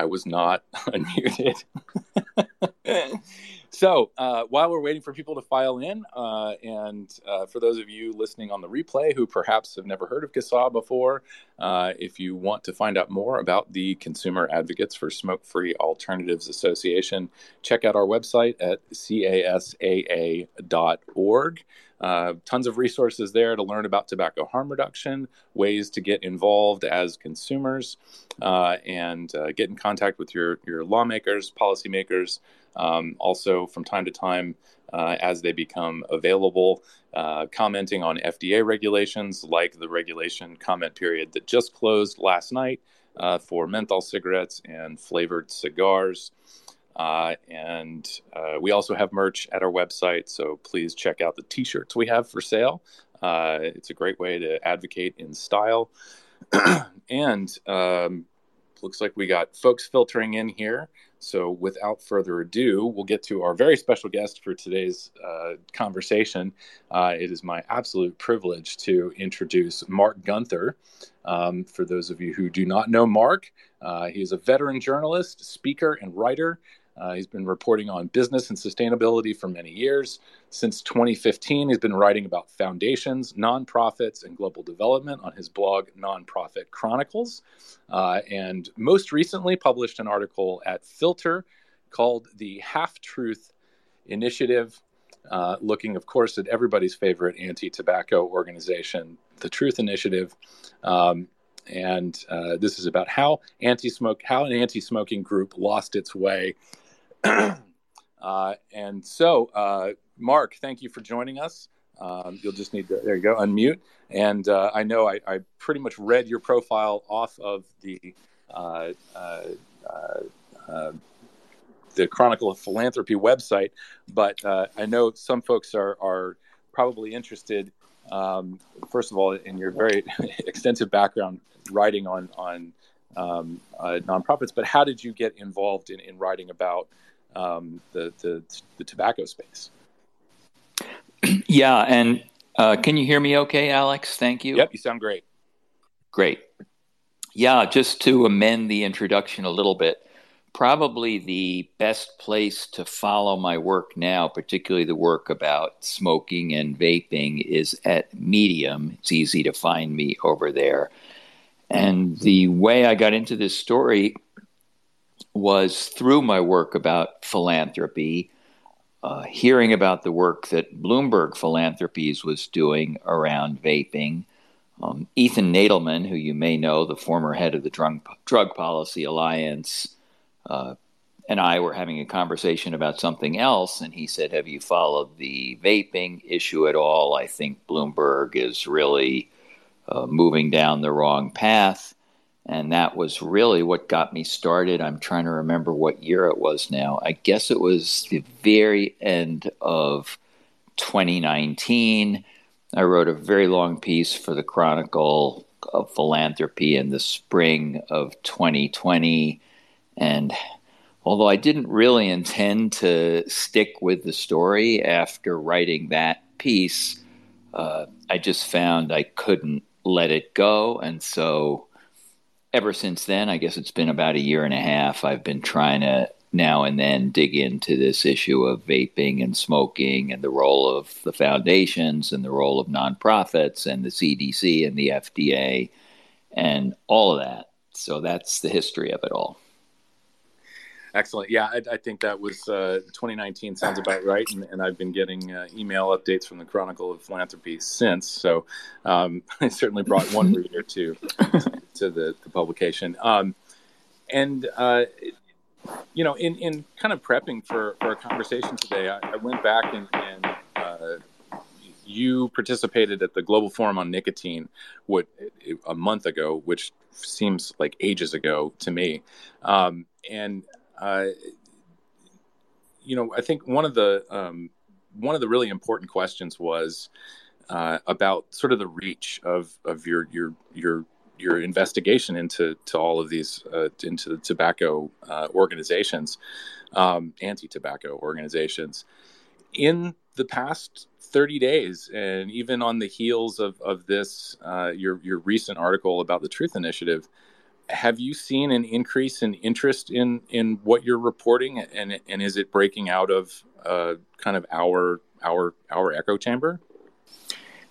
I was not unmuted. so uh, while we're waiting for people to file in, uh, and uh, for those of you listening on the replay who perhaps have never heard of CASAA before, uh, if you want to find out more about the Consumer Advocates for Smoke Free Alternatives Association, check out our website at casaa.org. Uh, tons of resources there to learn about tobacco harm reduction, ways to get involved as consumers, uh, and uh, get in contact with your, your lawmakers, policymakers. Um, also, from time to time, uh, as they become available, uh, commenting on FDA regulations, like the regulation comment period that just closed last night uh, for menthol cigarettes and flavored cigars. Uh, and uh, we also have merch at our website, so please check out the t shirts we have for sale. Uh, it's a great way to advocate in style. and um, looks like we got folks filtering in here. So without further ado, we'll get to our very special guest for today's uh, conversation. Uh, it is my absolute privilege to introduce Marc Gunther. Um, for those of you who do not know Marc, uh, he is a veteran journalist, speaker, and writer. Uh, he's been reporting on business and sustainability for many years. Since 2015, he's been writing about foundations, nonprofits, and global development on his blog, Nonprofit Chronicles. Uh, and most recently, published an article at Filter called The Half Truth Initiative, uh, looking, of course, at everybody's favorite anti tobacco organization, the Truth Initiative. Um, and uh, this is about how anti-smoke, how an anti-smoking group lost its way uh, and so, uh, Marc, thank you for joining us. Um, you'll just need to, there you go, unmute. And uh, I know I, I, pretty much read your profile off of the uh, uh, uh, the Chronicle of Philanthropy website, but I know some folks are, are probably interested. Um, first of all, in your very extensive background writing on on um, nonprofits, but how did you get involved in, in writing about um, the, the, the tobacco space. Yeah, and uh, can you hear me okay, Alex? Thank you. Yep, you sound great. Great. Yeah, just to amend the introduction a little bit, probably the best place to follow my work now, particularly the work about smoking and vaping, is at Medium. It's easy to find me over there. And the way I got into this story was through my work about philanthropy, uh, hearing about the work that Bloomberg Philanthropies was doing around vaping. Um, Ethan Nadelmann, who you may know, the former head of the Drug, Drug Policy Alliance, uh, and I were having a conversation about something else, and he said, Have you followed the vaping issue at all? I think Bloomberg is really uh, moving down the wrong path. And that was really what got me started. I'm trying to remember what year it was now. I guess it was the very end of 2019. I wrote a very long piece for the Chronicle of Philanthropy in the spring of 2020. And although I didn't really intend to stick with the story after writing that piece, uh, I just found I couldn't let it go. And so ever since then, I guess it's been about a year and a half, I've been trying to now and then dig into this issue of vaping and smoking and the role of the foundations and the role of nonprofits and the CDC and the FDA and all of that. So that's the history of it all. Excellent. Yeah, I, I think that was uh, 2019 sounds about right, and, and I've been getting uh, email updates from the Chronicle of Philanthropy since. So um, I certainly brought one reader to to the, the publication. Um, and uh, you know, in, in kind of prepping for, for a conversation today, I, I went back and, and uh, you participated at the Global Forum on Nicotine what a month ago, which seems like ages ago to me. Um, and uh, you know, I think one of the um, one of the really important questions was uh, about sort of the reach of of your your your your investigation into to all of these uh, into the tobacco uh, organizations, um, anti-tobacco organizations. In the past 30 days, and even on the heels of of this, uh, your your recent article about the Truth Initiative, have you seen an increase in interest in in what you're reporting, and and is it breaking out of uh, kind of our our our echo chamber?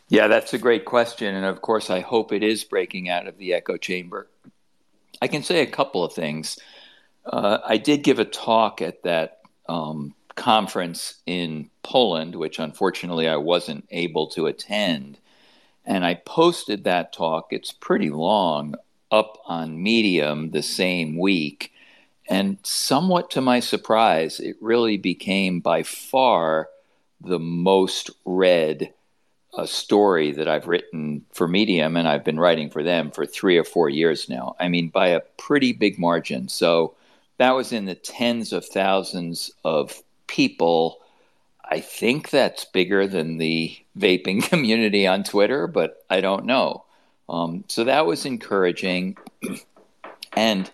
Yeah, that's a great question, and of course, I hope it is breaking out of the echo chamber. I can say a couple of things. Uh, I did give a talk at that um, conference in Poland, which unfortunately I wasn't able to attend. And I posted that talk, it's pretty long, up on Medium the same week. And somewhat to my surprise, it really became by far the most read uh, story that I've written for Medium, and I've been writing for them for three or four years now. I mean, by a pretty big margin. So that was in the tens of thousands of people. I think that's bigger than the vaping community on Twitter, but I don't know. Um, so that was encouraging. and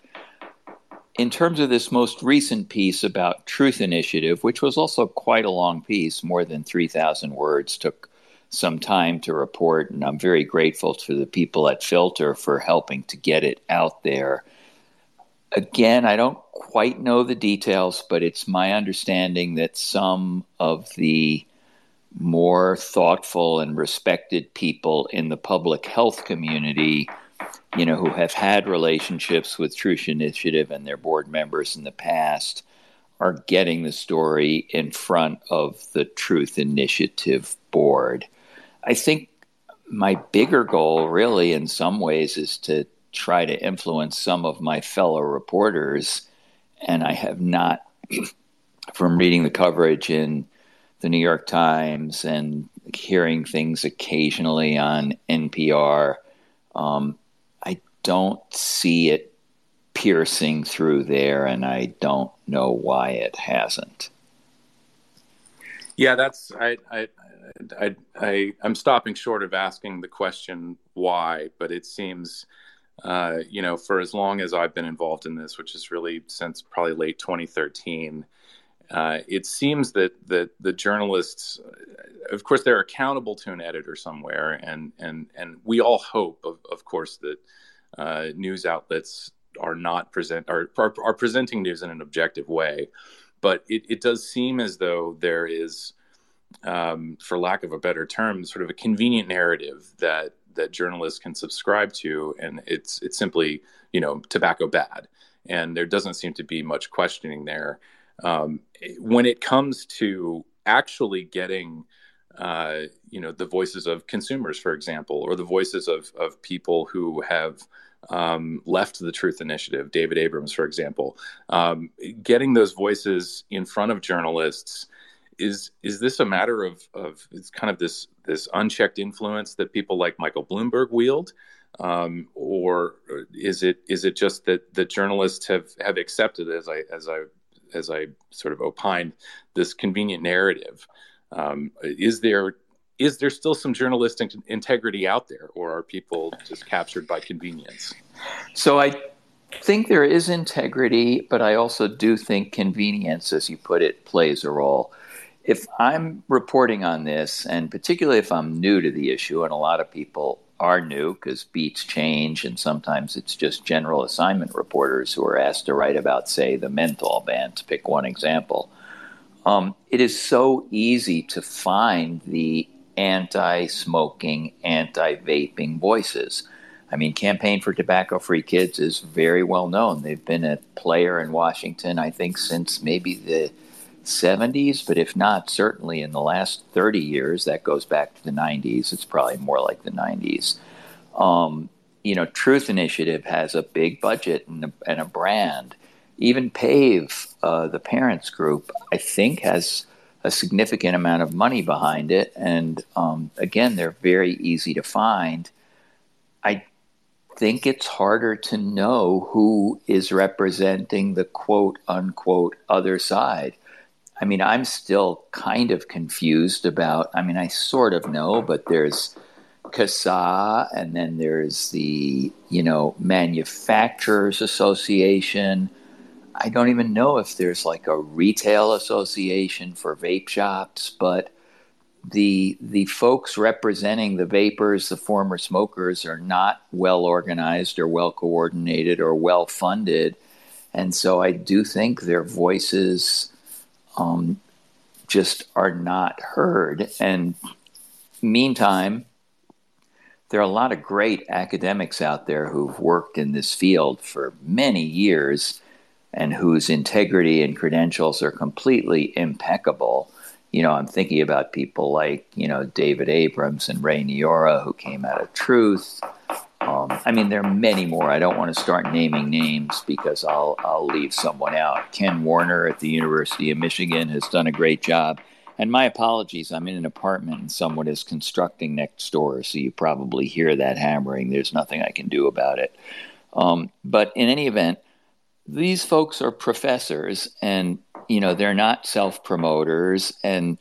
in terms of this most recent piece about Truth Initiative, which was also quite a long piece, more than 3,000 words, took some time to report, and I'm very grateful to the people at Filter for helping to get it out there. Again, I don't quite know the details, but it's my understanding that some of the more thoughtful and respected people in the public health community, you know, who have had relationships with Truth Initiative and their board members in the past, are getting the story in front of the Truth Initiative board. I think my bigger goal, really, in some ways, is to try to influence some of my fellow reporters. And I have not, from reading the coverage in the New York Times and hearing things occasionally on NPR, um, I don't see it piercing through there, and I don't know why it hasn't. Yeah, that's I I I, I I'm stopping short of asking the question why, but it seems uh, you know, for as long as I've been involved in this, which is really since probably late 2013, uh, it seems that that the journalists, of course, they're accountable to an editor somewhere, and and and we all hope, of of course, that uh, news outlets are not present are, are, are presenting news in an objective way, but it, it does seem as though there is, um, for lack of a better term, sort of a convenient narrative that that journalists can subscribe to, and it's it's simply you know tobacco bad, and there doesn't seem to be much questioning there. Um, when it comes to actually getting uh, you know the voices of consumers, for example, or the voices of of people who have um, left the Truth Initiative, David Abrams, for example, um, getting those voices in front of journalists is is this a matter of of it's kind of this this unchecked influence that people like Michael Bloomberg wield, um, or is it is it just that the journalists have have accepted as I as I as I sort of opined this convenient narrative? Um, is there is there still some journalistic integrity out there, or are people just captured by convenience? So I think there is integrity, but I also do think convenience, as you put it, plays a role if I'm reporting on this, and particularly if I'm new to the issue, and a lot of people are new because beats change, and sometimes it's just general assignment reporters who are asked to write about, say, the menthol ban, to pick one example. Um, it is so easy to find the anti smoking, anti vaping voices. I mean, Campaign for Tobacco Free Kids is very well known. They've been a player in Washington, I think, since maybe the 70s, but if not, certainly in the last 30 years, that goes back to the 90s. It's probably more like the 90s. Um, you know, Truth Initiative has a big budget and a, and a brand. Even PAVE, uh, the parents group, I think has a significant amount of money behind it. And um, again, they're very easy to find. I think it's harder to know who is representing the quote unquote other side. I mean, I'm still kind of confused about. I mean, I sort of know, but there's CASAA, and then there's the you know manufacturers association. I don't even know if there's like a retail association for vape shops, but the the folks representing the vapers, the former smokers, are not well organized or well coordinated or well funded, and so I do think their voices um, just are not heard. And meantime, there are a lot of great academics out there who've worked in this field for many years and whose integrity and credentials are completely impeccable you know, I'm thinking about people like, you know, David Abrams and Ray Niaura who came out of Truth. Um, I mean, there are many more. I don't want to start naming names because I'll, I'll leave someone out. Ken Warner at the University of Michigan has done a great job. And my apologies, I'm in an apartment and someone is constructing next door, so you probably hear that hammering. There's nothing I can do about it. Um, but in any event, these folks are professors and you know they're not self promoters and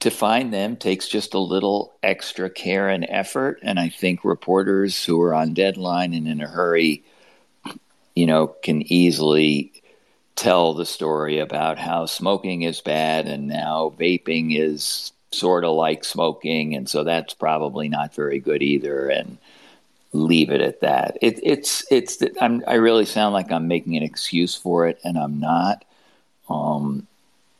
to find them takes just a little extra care and effort. And i think reporters who are on deadline and in a hurry you know can easily tell the story about how smoking is bad and now vaping is sort of like smoking. And so that's probably not very good either. And leave it at that. It, it's it's I'm, i really sound like i'm making an excuse for it and i'm not. Um,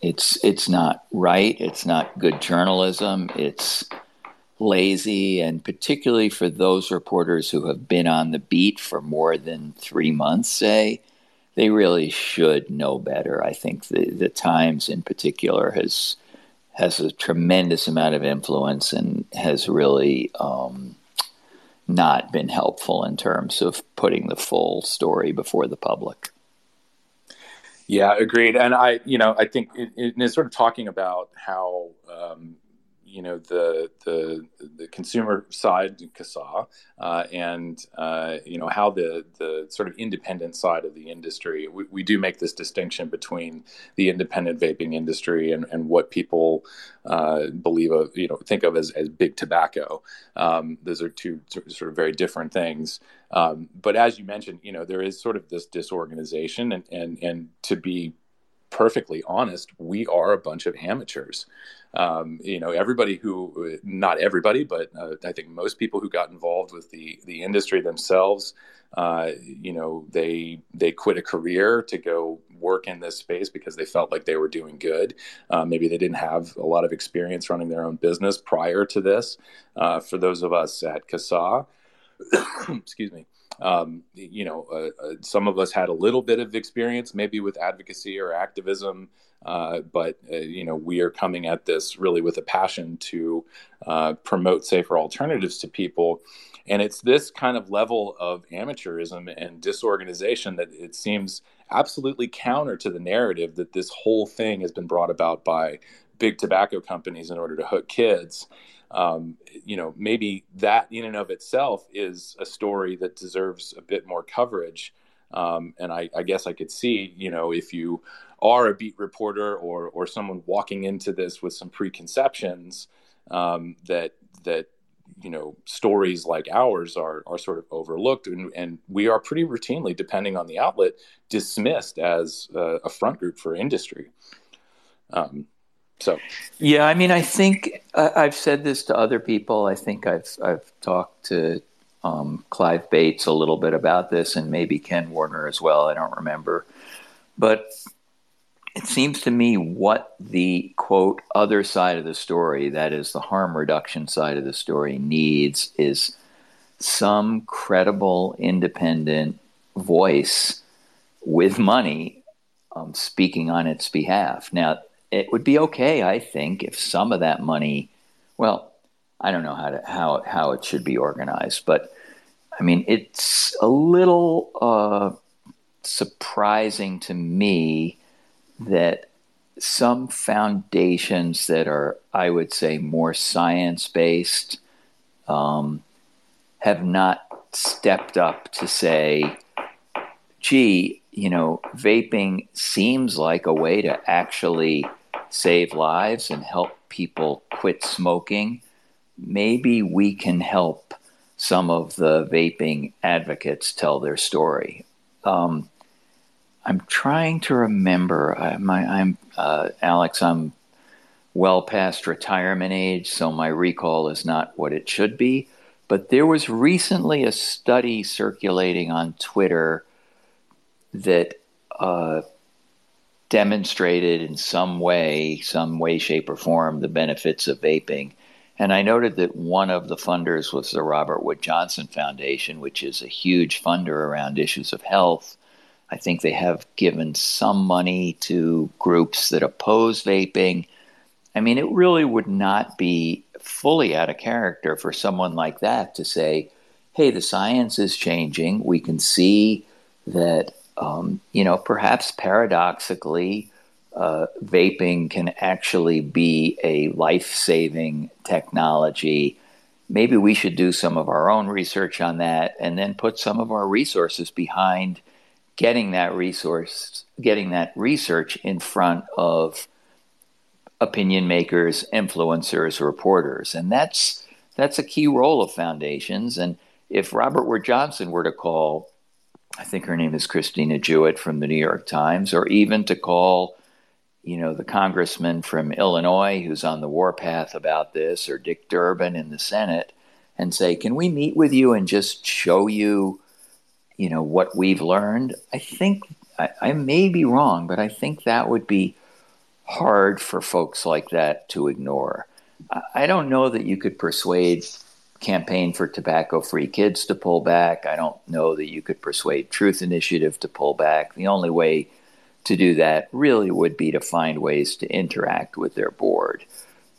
it's it's not right. It's not good journalism. It's lazy, and particularly for those reporters who have been on the beat for more than three months, say they really should know better. I think the the Times, in particular, has has a tremendous amount of influence and has really um, not been helpful in terms of putting the full story before the public. Yeah, agreed. And I, you know, I think it, it is sort of talking about how um, you know the the the consumer side CASAA uh, and uh, you know how the the sort of independent side of the industry we, we do make this distinction between the independent vaping industry and, and what people uh, believe of you know think of as, as big tobacco um, those are two sort of very different things um, but as you mentioned you know there is sort of this disorganization and and and to be perfectly honest, we are a bunch of amateurs. Um, you know, everybody who, not everybody, but uh, I think most people who got involved with the the industry themselves, uh, you know, they they quit a career to go work in this space because they felt like they were doing good. Uh, maybe they didn't have a lot of experience running their own business prior to this. Uh, for those of us at CASAA, excuse me um, you know, uh, uh, some of us had a little bit of experience, maybe with advocacy or activism, uh, but uh, you know, we are coming at this really with a passion to uh, promote safer alternatives to people. And it's this kind of level of amateurism and disorganization that it seems absolutely counter to the narrative that this whole thing has been brought about by big tobacco companies in order to hook kids um, you know, maybe that in and of itself is a story that deserves a bit more coverage. Um, and I, I, guess I could see, you know, if you are a beat reporter or or someone walking into this with some preconceptions, um, that that you know stories like ours are are sort of overlooked, and, and we are pretty routinely, depending on the outlet, dismissed as a front group for industry. Um, so, yeah, I mean, I think uh, I've said this to other people. I think I've I've talked to um, Clive Bates a little bit about this, and maybe Ken Warner as well. I don't remember, but it seems to me what the quote other side of the story, that is the harm reduction side of the story, needs is some credible, independent voice with money um, speaking on its behalf. Now, it would be okay, I think, if some of that money, well, I don't know how to how how it should be organized, but I mean, it's a little uh, surprising to me that some foundations that are, I would say, more science based um, have not stepped up to say, gee, you know, vaping seems like a way to actually save lives and help people quit smoking, maybe we can help some of the vaping advocates tell their story. Um, I'm trying to remember. I, am uh, Alex. I'm well past retirement age, so my recall is not what it should be. But there was recently a study circulating on Twitter that uh, demonstrated in some way, some way, shape, or form, the benefits of vaping. And I noted that one of the funders was the Robert Wood Johnson Foundation, which is a huge funder around issues of health. I think they have given some money to groups that oppose vaping. I mean, it really would not be fully out of character for someone like that to say, hey, the science is changing. We can see that, um, you know, perhaps paradoxically, uh, vaping can actually be a life saving technology. Maybe we should do some of our own research on that and then put some of our resources behind getting that resource, getting that research in front of opinion makers, influencers, reporters. And that's that's a key role of foundations. And if Robert Wood Johnson were to call, I think her name is Christina Jewett from the New York Times, or even to call you know, the congressman from Illinois who's on the warpath about this, or Dick Durbin in the Senate, and say, can we meet with you and just show you, you know, what we've learned? I think I, I may be wrong, but I think that would be hard for folks like that to ignore. I, I don't know that you could persuade campaign for tobacco free kids to pull back. I don't know that you could persuade Truth Initiative to pull back. The only way to do that really would be to find ways to interact with their board.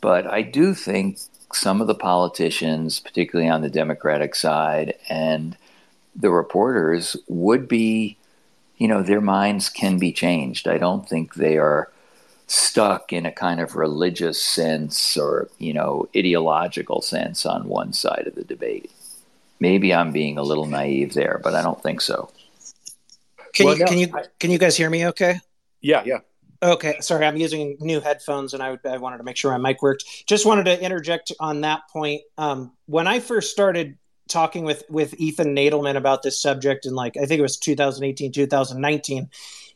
But I do think some of the politicians, particularly on the Democratic side, and the reporters would be, you know, their minds can be changed. I don't think they are stuck in a kind of religious sense or, you know, ideological sense on one side of the debate. Maybe I'm being a little naive there, but I don't think so. Can well, you no, can you I, can you guys hear me? Okay. Yeah, yeah. Okay, sorry, I'm using new headphones, and I, I wanted to make sure my mic worked. Just wanted to interject on that point. Um, when I first started talking with with Ethan Nadelmann about this subject, in like I think it was 2018, 2019,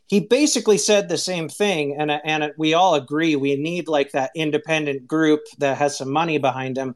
he basically said the same thing, and and we all agree we need like that independent group that has some money behind them.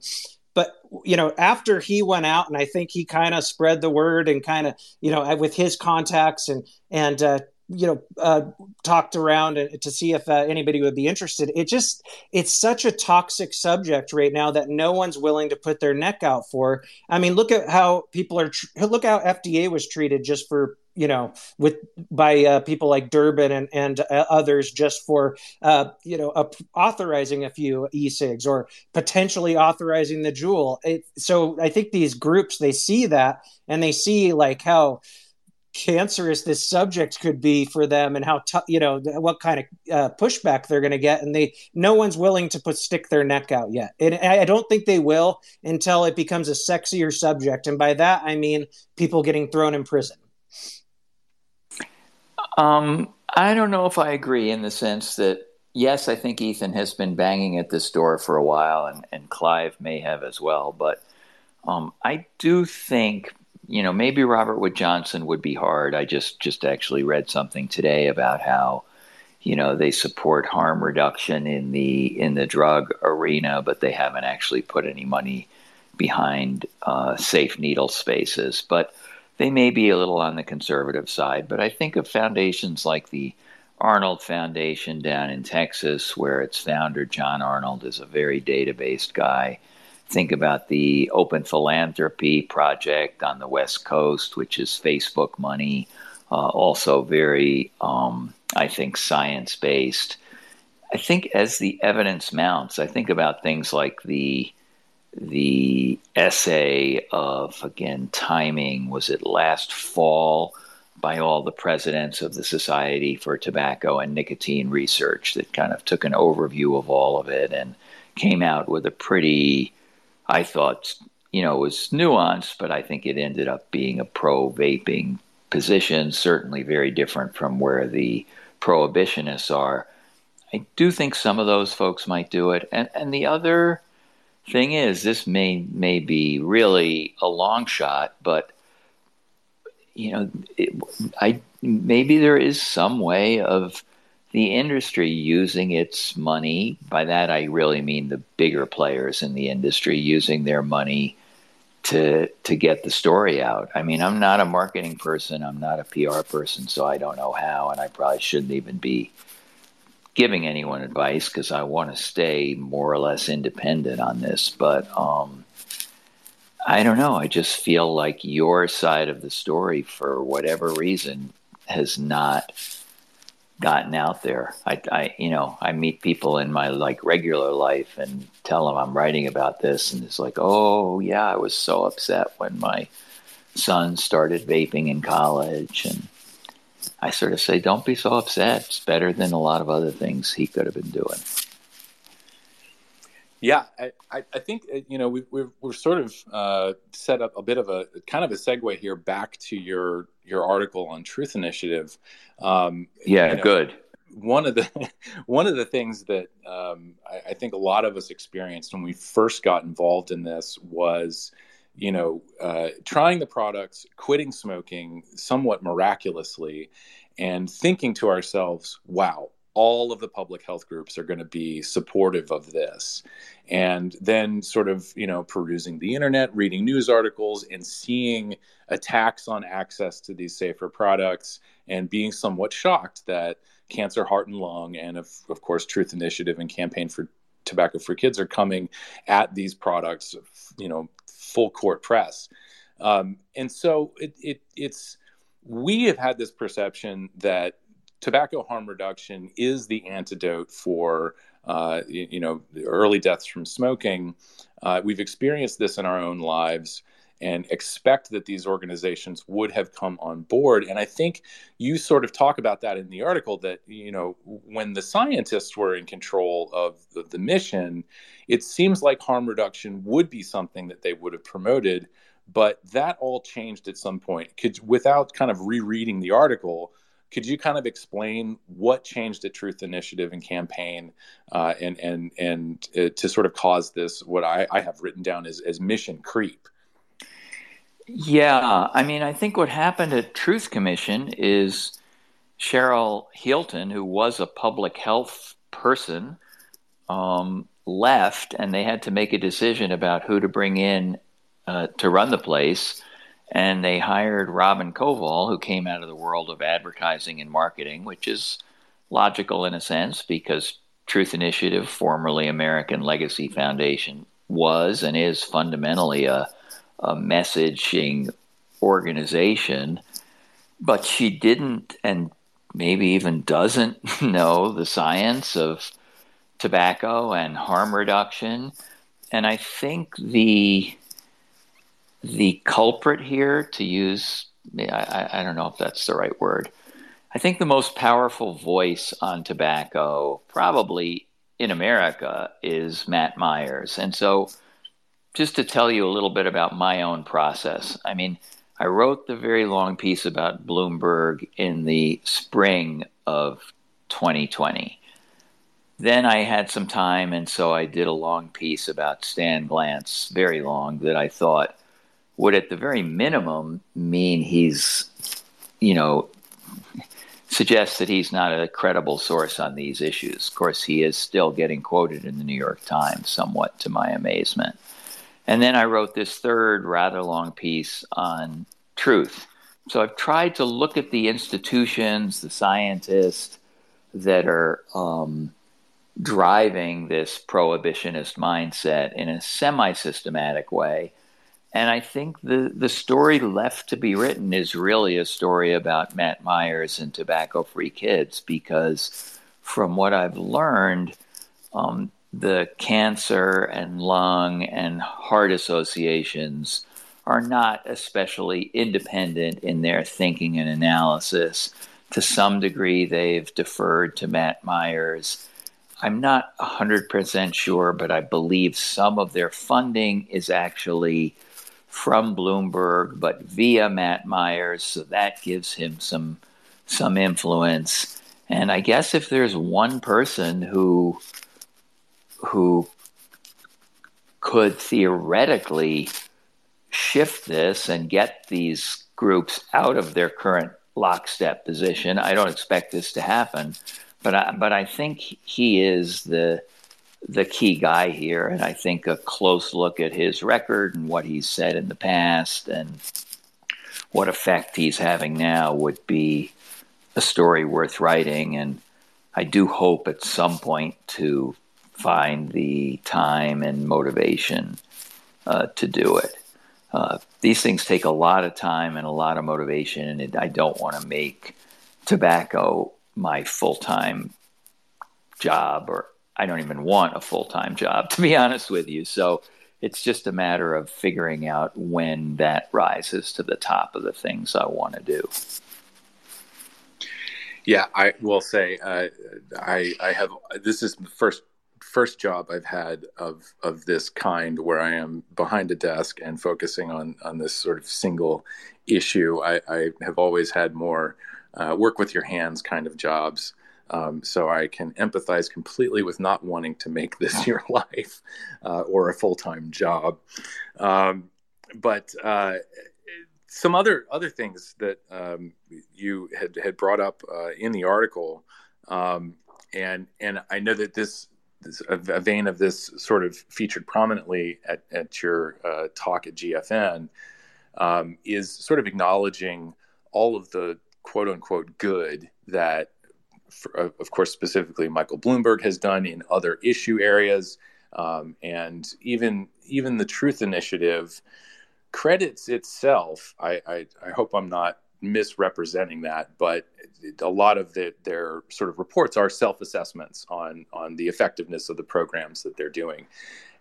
But you know after he went out and i think he kind of spread the word and kind of you know with his contacts and and uh, you know uh, talked around to see if uh, anybody would be interested. It just it's such a toxic subject right now that no one's willing to put their neck out for. I mean look at how people are tr- look how fda was treated just for you know, with by uh, people like Durbin and and uh, others, just for uh, you know authorizing a few e-cigs or potentially authorizing the JUUL. It, so I think these groups they see that and they see like how cancerous this subject could be for them and how t- you know what kind of uh, pushback they're going to get and they no one's willing to put stick their neck out yet and I don't think they will until it becomes a sexier subject and by that i mean people getting thrown in prison um, I don't know if I agree in the sense that, yes, I think Ethan has been banging at this door for a while, and, and Clive may have as well. But um, I do think, you know, maybe Robert Wood Johnson would be hard. I just, just actually read something today about how, you know, they support harm reduction in the in the drug arena, but they haven't actually put any money behind uh, safe needle spaces. But they may be a little on the conservative side, but I think of foundations like the Arnold Foundation down in Texas, where its founder, John Arnold, is a very data based guy. Think about the Open Philanthropy Project on the West Coast, which is Facebook money, uh, also very, um, I think, science based. I think as the evidence mounts, I think about things like the the essay of again timing was it last fall by all the presidents of the Society for Tobacco and Nicotine Research that kind of took an overview of all of it and came out with a pretty, I thought, you know, was nuanced, but I think it ended up being a pro vaping position, certainly very different from where the prohibitionists are. I do think some of those folks might do it. And, and the other thing is, this may may be really a long shot, but you know, it, I maybe there is some way of the industry using its money, by that I really mean the bigger players in the industry using their money to to get the story out. I mean, I'm not a marketing person, I'm not a PR person, so I don't know how and I probably shouldn't even be giving anyone advice because I want to stay more or less independent on this, but um, I don't know. I just feel like your side of the story, for whatever reason, has not gotten out there. I, I, you know, I meet people in my like regular life and tell them I'm writing about this, and it's like, oh yeah, I was so upset when my son started vaping in college, and I sort of say, don't be so upset. It's better than a lot of other things he could have been doing. Yeah, I, I think uh, you know we, we've we've sort of uh, set up a bit of a kind of a segue here back to your your article on Truth Initiative. Um, yeah, you know, good. One of the one of the things that um, I, I, think a lot of us experienced when we first got involved in this was, you know, uh, trying the products, quitting smoking somewhat miraculously, and thinking to ourselves, "Wow, all of the public health groups are going to be supportive of this. And then sort of you know perusing the internet reading news articles and seeing attacks on access to these safer products and being somewhat shocked that cancer heart and lung and of, of course truth initiative and campaign for tobacco free kids are coming at these products you know full court press. Um, and so it, it, it's we have had this perception that tobacco harm reduction is the antidote for uh, you, you, know early deaths from smoking. Uh, we've experienced this in our own lives and expect that these organizations would have come on board. And I think you sort of talk about that in the article that, you know, when the scientists were in control of the, the mission, it seems like harm reduction would be something that they would have promoted. But that all changed at some point. Could, without kind of rereading the article, could you kind of explain what changed at Truth Initiative and campaign, uh, and and and uh, to sort of cause this what I, I have written down as as mission creep? Yeah, I mean, I think what happened at Truth Commission is Cheryl Healton, who was a public health person, um, left, and they had to make a decision about who to bring in uh, to run the place and they hired Robin Koval, who came out of the world of advertising and marketing, which is logical in a sense because Truth Initiative, formerly American Legacy Foundation, was and is fundamentally a, a messaging organization. But she didn't, and maybe even doesn't know the science of tobacco and harm reduction. And I think the the culprit here, to use, I, I don't know if that's the right word. I think the most powerful voice on tobacco, probably in America, is Matt Myers. And so, just to tell you a little bit about my own process, I mean, I wrote the very long piece about Bloomberg in the spring of 2020. Then I had some time, and so I did a long piece about Stan Glantz, very long, that I thought would at the very minimum mean he's, you know, suggests that he's not a credible source on these issues. Of course, he is still getting quoted in the New York Times, somewhat to my amazement. And then I wrote this third rather long piece on truth. So I've tried to look at the institutions, the scientists that are um, driving this prohibitionist mindset in a semi systematic way and I think the, the story left to be written is really a story about Matt Myers and tobacco free kids because, from what I've learned, um, the cancer and lung and heart associations are not especially independent in their thinking and analysis. To some degree, they've deferred to Matt Myers. I'm not 100% sure, but I believe some of their funding is actually from Bloomberg, but via Matt Myers, so that gives him some some influence. And I guess if there's one person who who could theoretically shift this and get these groups out of their current lockstep position, I don't expect this to happen, but I, but I think he is the the key guy here, and I think a close look at his record and what he's said in the past and what effect he's having now would be a story worth writing. And I do hope at some point to find the time and motivation uh, to do it. Uh, these things take a lot of time and a lot of motivation, and it, I don't want to make tobacco my full time job, or I don't even want a full time job, to be honest with you. So it's just a matter of figuring out when that rises to the top of the things I want to do. Yeah, I will say uh, I I have this is the first first job I've had of of this kind where I am behind a desk and focusing on on this sort of single issue. I, I have always had more uh, work with your hands kind of jobs. Um, so I can empathize completely with not wanting to make this your life uh, or a full time job. Um, but uh, some other other things that um, you had had brought up uh, in the article, um, and and I know that this this, a, vein of this sort of featured prominently at, at your uh, talk at GFN um, is sort of acknowledging all of the quote unquote good that, for, of course, specifically Michael Bloomberg has done in other issue areas. Um, and even even the Truth Initiative credits itself. I, I, I hope I'm not misrepresenting that, but a lot of the, their sort of reports are self-assessments on on the effectiveness of the programs that they're doing.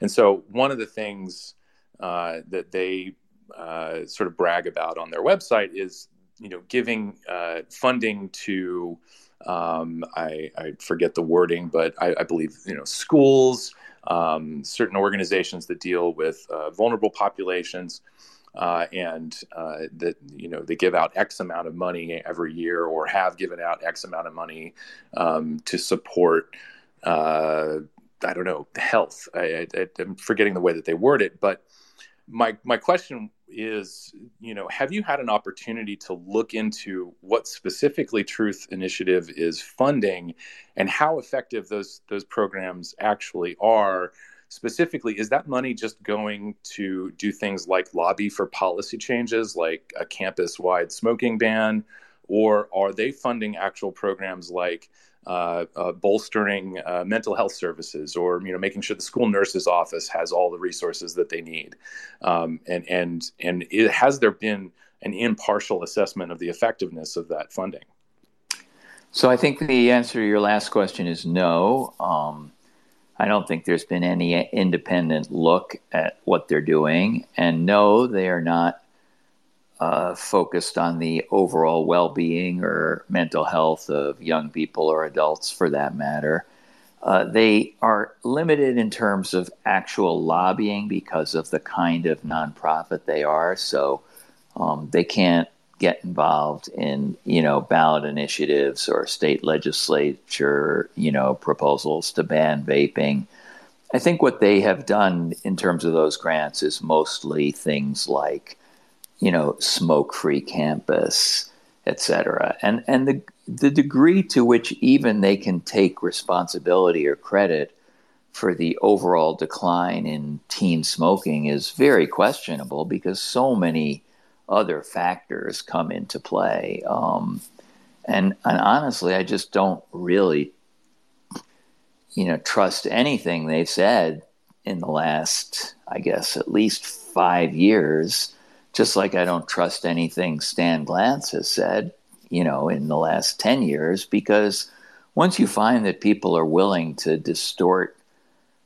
And so one of the things uh, that they uh, sort of brag about on their website is you know giving uh, funding to um, I, I, forget the wording, but I, I believe you know schools, um, certain organizations that deal with uh, vulnerable populations uh, and uh, that you know they give out X amount of money every year, or have given out X amount of money um, to support. Uh, I don't know health. I, am forgetting the way that they word it, but my my question is, you know, have you had an opportunity to look into what specifically Truth Initiative is funding, and how effective those those programs actually are? specifically, is that money just going to do things like lobby for policy changes, like a campus wide smoking ban? Or are they funding actual programs like uh, uh, bolstering uh, mental health services, or you know, making sure the school nurse's office has all the resources that they need? Um, and and and it, has there been an impartial assessment of the effectiveness of that funding? So I think the answer to your last question is no. Um, I don't think there's been any independent look at what they're doing. And no, they are not uh, focused on the overall well being or mental health of young people or adults for that matter. Uh, they are limited in terms of actual lobbying because of the kind of nonprofit they are. So um, they can't get involved in you know ballot initiatives or state legislature you know proposals to ban vaping i think what they have done in terms of those grants is mostly things like you know smoke free campus etc and and the the degree to which even they can take responsibility or credit for the overall decline in teen smoking is very questionable because so many other factors come into play. Um, and, and honestly, I just don't really, you know, trust anything they've said in the last, I guess, at least five years. Just like I don't trust anything Stan Glantz has said, you know, in the last 10 years, because once you find that people are willing to distort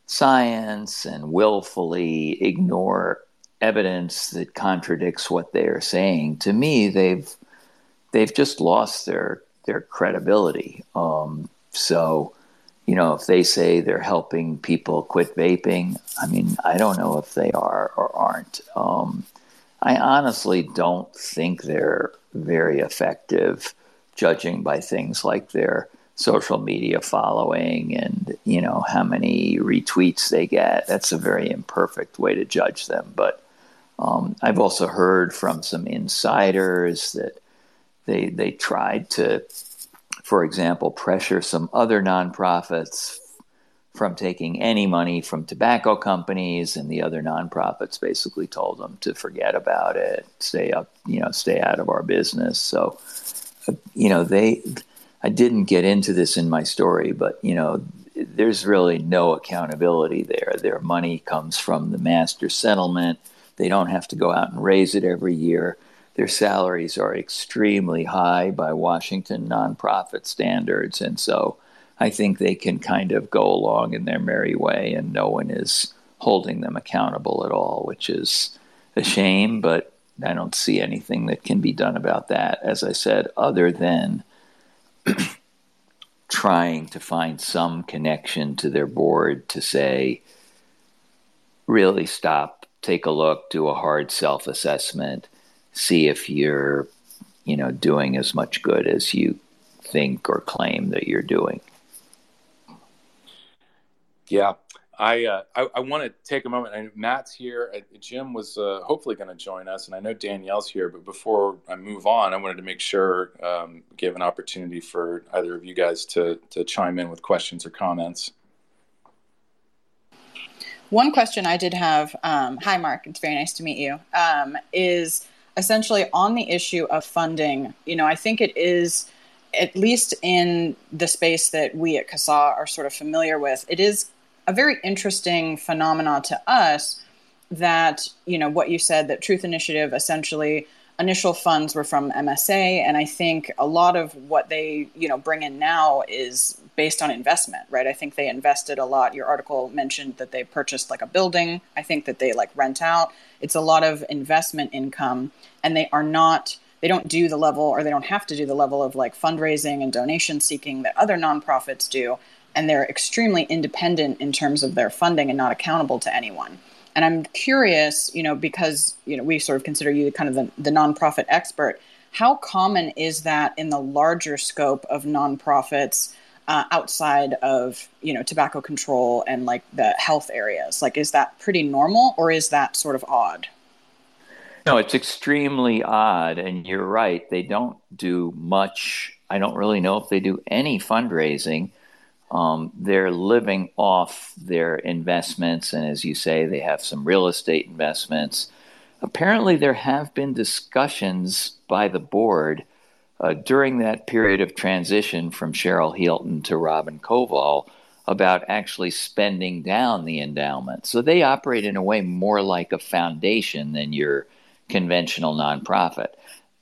science and willfully ignore evidence that contradicts what they are saying, to me, they've they've just lost their their credibility. Um, so, you know, if they say they're helping people quit vaping, I mean, I don't know if they are or aren't. Um, I honestly don't think they're very effective, judging by things like their social media following and you know how many retweets they get. That's a very imperfect way to judge them, but um, I've also heard from some insiders that they they tried to for example, pressure some other nonprofits from taking any money from tobacco companies, and the other nonprofits basically told them to forget about it, stay up, you know, stay out of our business. So, you know, they, I didn't get into this in my story, but you know, there's really no accountability there. Their money comes from the master settlement. They don't have to go out and raise it every year. Their salaries are extremely high by Washington nonprofit standards, and so I think they can kind of go along in their merry way and no one is holding them accountable at all, which is a shame, but I don't see anything that can be done about that, as I said, other than trying to find some connection to their board to say, really stop, take a look, do a hard self assessment, see if you're, you know, doing as much good as you think or claim that you're doing. Yeah, I uh, I, I want to take a moment. And Matt's here. Jim was uh, hopefully going to join us, and I know Danielle's here. But before I move on, I wanted to make sure um, give an opportunity for either of you guys to to chime in with questions or comments. One question I did have. Um, hi, Marc. It's very nice to meet you. Um, is essentially on the issue of funding. You know, I think it is at least in the space that we at CASAA are sort of familiar with, it is a very interesting phenomena to us that you know what you said that Truth Initiative essentially initial funds were from MSA, and I think a lot of what they you know bring in now is based on investment, right? I think they invested a lot. Your article mentioned that they purchased like a building. I think that they like rent out. It's a lot of investment income, and they are not they don't do the level or they don't have to do the level of like fundraising and donation seeking that other nonprofits do and they're extremely independent in terms of their funding and not accountable to anyone. And I'm curious, you know, because you know we sort of consider you kind of the, the nonprofit expert. How common is that in the larger scope of nonprofits uh, outside of you know tobacco control and like the health areas? Like, is that pretty normal or is that sort of odd? No, it's extremely odd, and you're right. They don't do much. I don't really know if they do any fundraising um, they're living off their investments, and as you say, they have some real estate investments. Apparently, there have been discussions by the board uh, during that period of transition from Cheryl Healton to Robin Koval about actually spending down the endowment. So they operate in a way more like a foundation than your conventional nonprofit.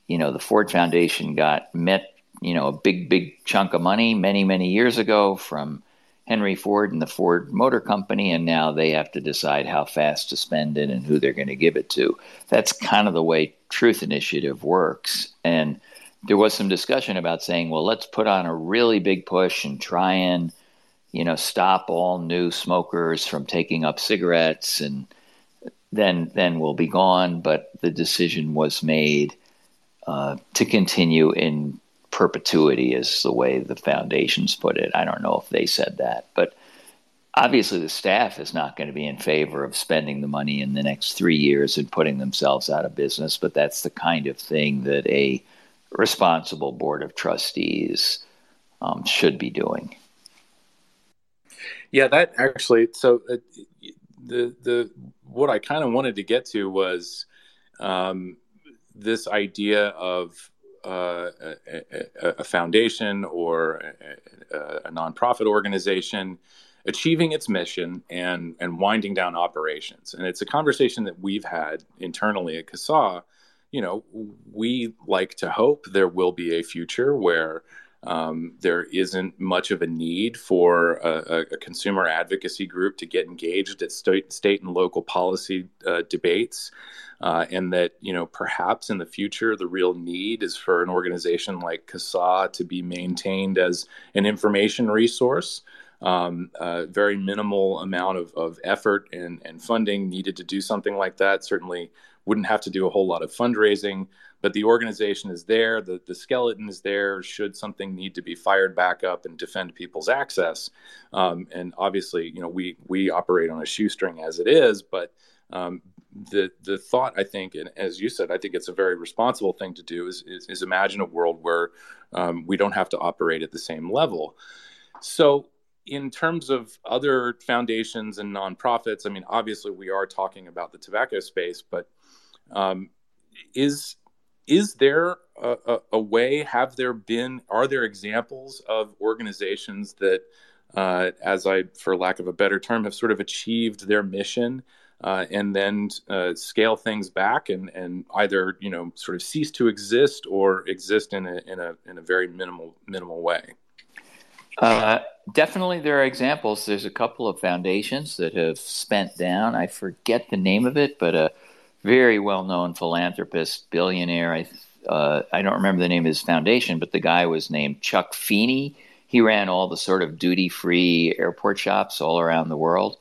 You know, the Ford Foundation got met you know, a big, big chunk of money many, many years ago from Henry Ford and the Ford Motor Company, and now they have to decide how fast to spend it and who they're going to give it to. That's kind of the way Truth Initiative works. And there was some discussion about saying, well, let's put on a really big push and try and, you know, stop all new smokers from taking up cigarettes and then then we'll be gone. But the decision was made uh, to continue in perpetuity is the way the foundations put it. I don't know if they said that, but obviously the staff is not going to be in favor of spending the money in the next three years and putting themselves out of business. But that's the kind of thing that a responsible board of trustees um, should be doing. Yeah, that actually. So uh, the the what I kind of wanted to get to was um, this idea of uh, a, a, foundation or a, a, nonprofit organization achieving its mission and and winding down operations. And it's a conversation that we've had internally at CASAA. You know, we like to hope there will be a future where um, there isn't much of a need for a, a, consumer advocacy group to get engaged at state, state and local policy uh, debates uh, and that you know perhaps in the future the real need is for an organization like CASAA to be maintained as an information resource. Um, very minimal amount of, of effort and, and funding needed to do something like that. Certainly wouldn't have to do a whole lot of fundraising, but the organization is there. The, the skeleton is there. Should something need to be fired back up and defend people's access, um, and obviously, you know, we we operate on a shoestring as it is, but um, the the thought I think, and as you said, I think it's a very responsible thing to do is is, is imagine a world where um, we don't have to operate at the same level. So, in terms of other foundations and nonprofits, I mean, obviously we are talking about the tobacco space, but um, is is there a, a, a, way? Have there been? Are there examples of organizations that, uh, as I, for lack of a better term, have sort of achieved their mission? uh, and then uh, scale things back and, and either you know sort of cease to exist or exist in a in a in a very minimal minimal way. Uh, definitely, there are examples. There's a couple of foundations that have spent down. I forget the name of it, but a very well-known philanthropist, billionaire. I uh, I don't remember the name of his foundation, but the guy was named Chuck Feeney. He ran all the sort of duty-free airport shops all around the world.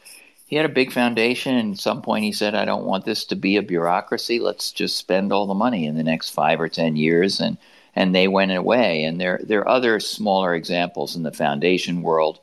He had a big foundation. And at some point he said i don't want this to be a bureaucracy. Let's just spend all the money in the next five or ten years. And and they went away. And there there are other smaller examples in the foundation world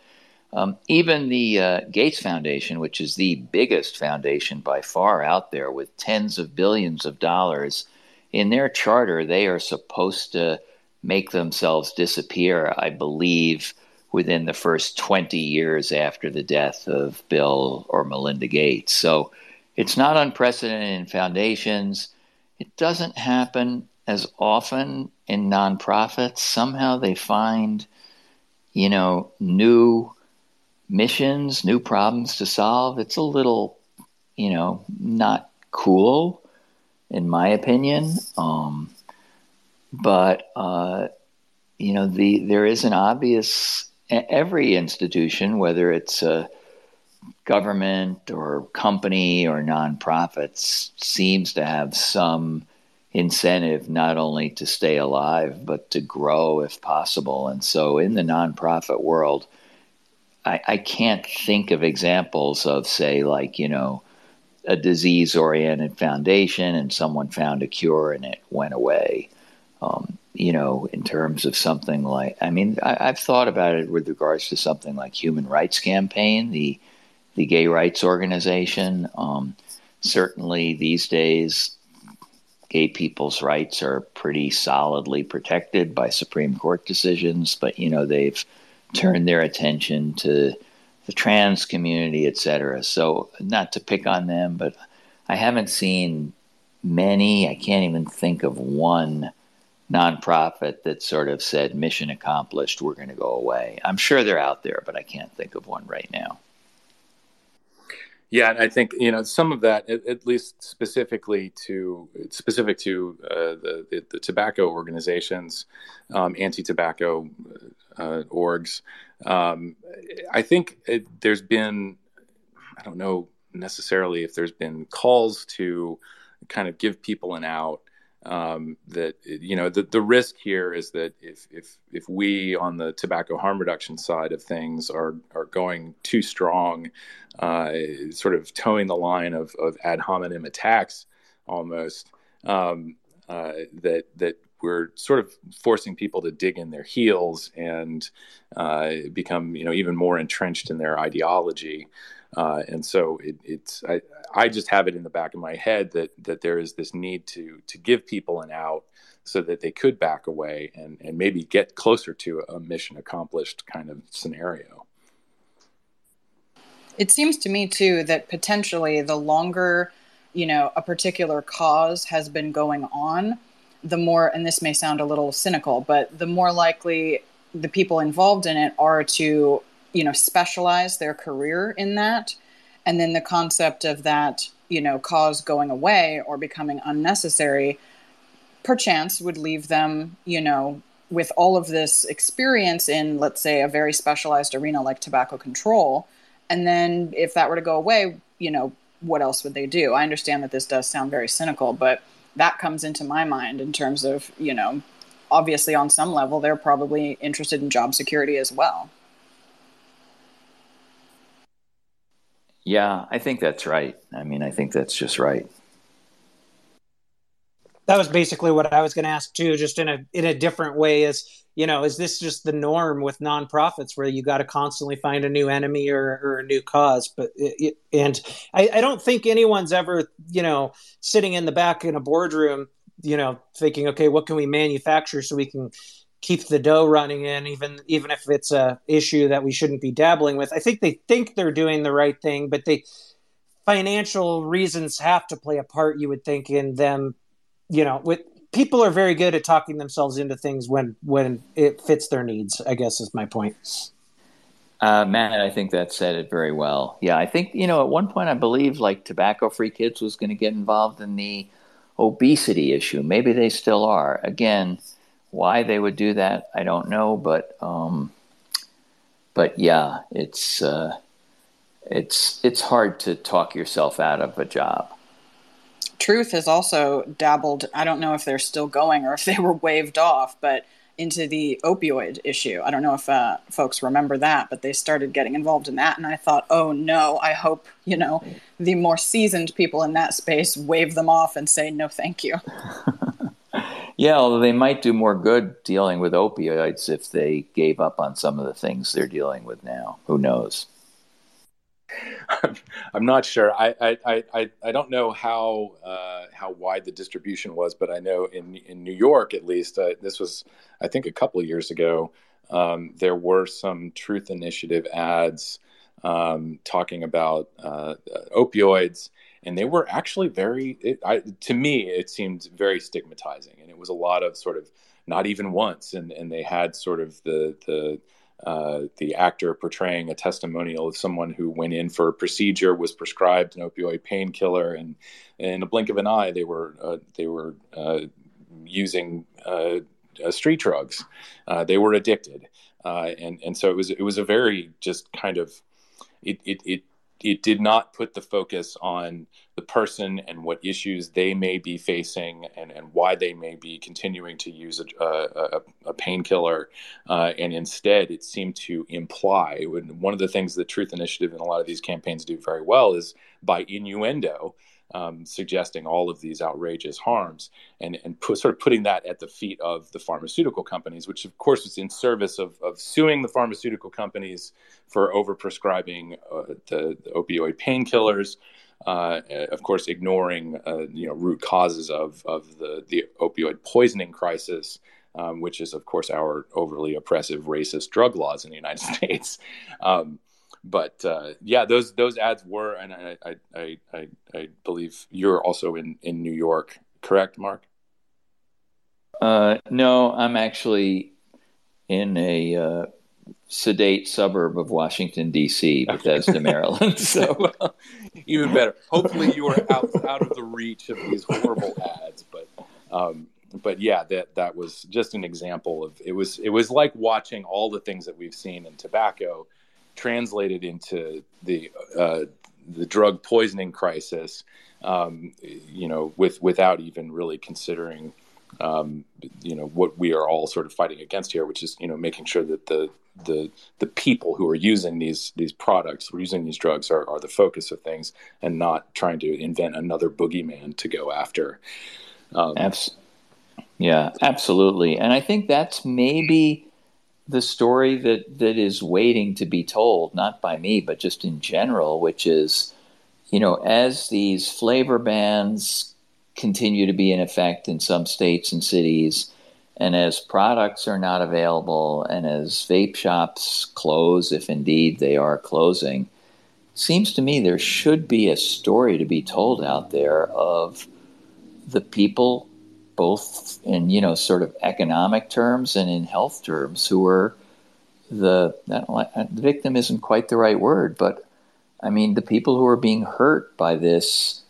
um, even the uh, gates foundation which is the biggest foundation by far out there with tens of billions of dollars in their charter they are supposed to make themselves disappear i believe within the first 20 years after the death of Bill or Melinda Gates. So it's not unprecedented in foundations. It doesn't happen as often in nonprofits. Somehow they find, you know, new missions, new problems to solve. It's a little, you know, not cool, in my opinion. Um, but uh, you know, the there is an obvious every institution, whether it's a government or company or nonprofits, seems to have some incentive not only to stay alive but to grow if possible. And so, in the nonprofit world, I, I can't think of examples of, say, like, you know, a disease oriented foundation and someone found a cure and it went away. Um, you know, in terms of something like, I mean, I, have thought about it with regards to something like Human Rights Campaign, the the gay rights organization. Um, certainly, these days, gay people's rights are pretty solidly protected by Supreme Court decisions, but you know, they've turned their attention to the trans community, et cetera. So, not to pick on them, but I haven't seen many. I can't even think of one nonprofit that sort of said mission accomplished we're going to go away i'm sure they're out there but i can't think of one right now yeah i think you know some of that at, at least specifically to specific to uh, the, the, the tobacco organizations um, anti-tobacco uh, orgs. Um, i think it, there's been i don't know necessarily if there's been calls to kind of give people an out um, that you know the, the risk here is that if if if we on the tobacco harm reduction side of things are are going too strong, uh, sort of toeing the line of, of ad hominem attacks almost um, uh, that that we're sort of forcing people to dig in their heels and uh, become you know even more entrenched in their ideology. Uh, and so it, it's I, I just have it in the back of my head that that there is this need to to give people an out so that they could back away and and maybe get closer to a mission accomplished kind of scenario. It seems to me too that potentially the longer you know a particular cause has been going on, the more and this may sound a little cynical, but the more likely the people involved in it are to you know specialize their career in that. And then the concept of that you know cause going away or becoming unnecessary perchance would leave them you know with all of this experience in let's say a very specialized arena like tobacco control. And then if that were to go away you know what else would they do? I understand that this does sound very cynical but that comes into my mind in terms of you know obviously on some level they're probably interested in job security as well Yeah, I think that's right. I mean, I think that's just right. That was basically what I was going to ask too, just in a in a different way. Is you know, is this just the norm with nonprofits where you got to constantly find a new enemy or, or a new cause? But and I, I don't think anyone's ever you know sitting in the back in a boardroom, you know, thinking, okay, what can we manufacture so we can keep the dough running in, even even if it's a issue that we shouldn't be dabbling with. I think they think they're doing the right thing, but they financial reasons have to play a part. You would think in them you know, with people are very good at talking themselves into things when when it fits their needs. I guess is my point. Uh, Matt, I think that said it very well. Yeah, I think you know at one point I believe like Tobacco Free Kids was going to get involved in the obesity issue. Maybe they still are. Again, why they would do that, I don't know. But um, but yeah, it's uh, it's it's hard to talk yourself out of a job. Truth has also dabbled. I don't know if they're still going or if they were waved off, but into the opioid issue. I don't know if uh, folks remember that, but they started getting involved in that, and I thought, oh no, I hope you know the more seasoned people in that space wave them off and say no, thank you. yeah, although they might do more good dealing with opioids if they gave up on some of the things they're dealing with now. Who knows? I'm not sure. I I, I, I don't know how uh, how wide the distribution was, but I know in in New York at least uh, this was I think a couple of years ago. Um, there were some Truth Initiative ads um, talking about uh, opioids, and they were actually very. It, I, to me, it seemed very stigmatizing, and it was a lot of sort of not even once, and and they had sort of the the uh, the actor portraying a testimonial of someone who went in for a procedure, was prescribed an opioid painkiller, and in a blink of an eye, they were uh, they were uh, using uh, uh, street drugs. they were addicted, and and so it was it was a very just kind of it it, it it did not put the focus on the person and what issues they may be facing and, and why they may be continuing to use a, a, a painkiller. Uh, and instead, it seemed to imply one of the things the Truth Initiative and a lot of these campaigns do very well is by innuendo um, suggesting all of these outrageous harms and, and sort of putting that at the feet of the pharmaceutical companies, which of course is in service of, of suing the pharmaceutical companies for overprescribing uh, the, the, opioid painkillers. Uh, of course, ignoring uh, you know root causes of, of the, the opioid poisoning crisis, um, which is of course our overly oppressive racist drug laws in the United States. Um, but uh, yeah, those those ads were, and I I, I I, I believe you're also in in New York, correct, Marc? Uh, no, I'm actually in a uh, sedate suburb of Washington D.C., Bethesda, Maryland. So even better. Hopefully, you are out out of the reach of these horrible ads. But um, but yeah, that that was just an example of it was it was like watching all the things that we've seen in tobacco translated into the uh, the drug poisoning crisis, um, you know, with without even really considering, um, you know, what we are all sort of fighting against here, which is you know making sure that the the the people who are using these these products, who are using these drugs, are, are the focus of things, and not trying to invent another boogeyman to go after. Um, Abs- yeah, absolutely, and I think that's maybe the story that that is waiting to be told, not by me, but just in general, which is, you know, as these flavor bans continue to be in effect in some states and cities, and as products are not available, and as vape shops close, if indeed they are closing, seems to me there should be a story to be told out there of the people both in you know sort of economic terms and in health terms who are the the victim isn't quite the right word, but I mean the people who are being hurt by this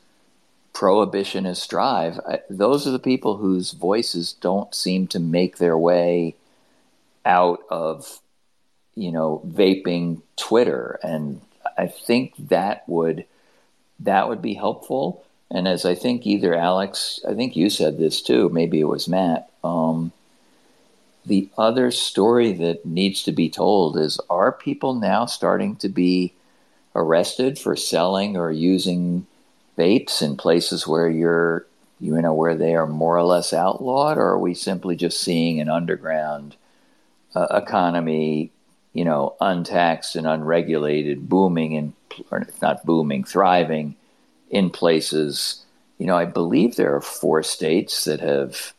prohibitionist drive. Those are the people whose voices don't seem to make their way out of you know vaping Twitter, and I think that would that would be helpful. And as I think either Alex, I think you said this too, maybe it was Matt. Um, the other story that needs to be told is are people now starting to be arrested for selling or using vapes in places where you're you know, where they are more or less outlawed, or are we simply just seeing an underground uh, economy, you know, untaxed and unregulated, booming and or not booming, thriving in places? You know, I believe there are four states that have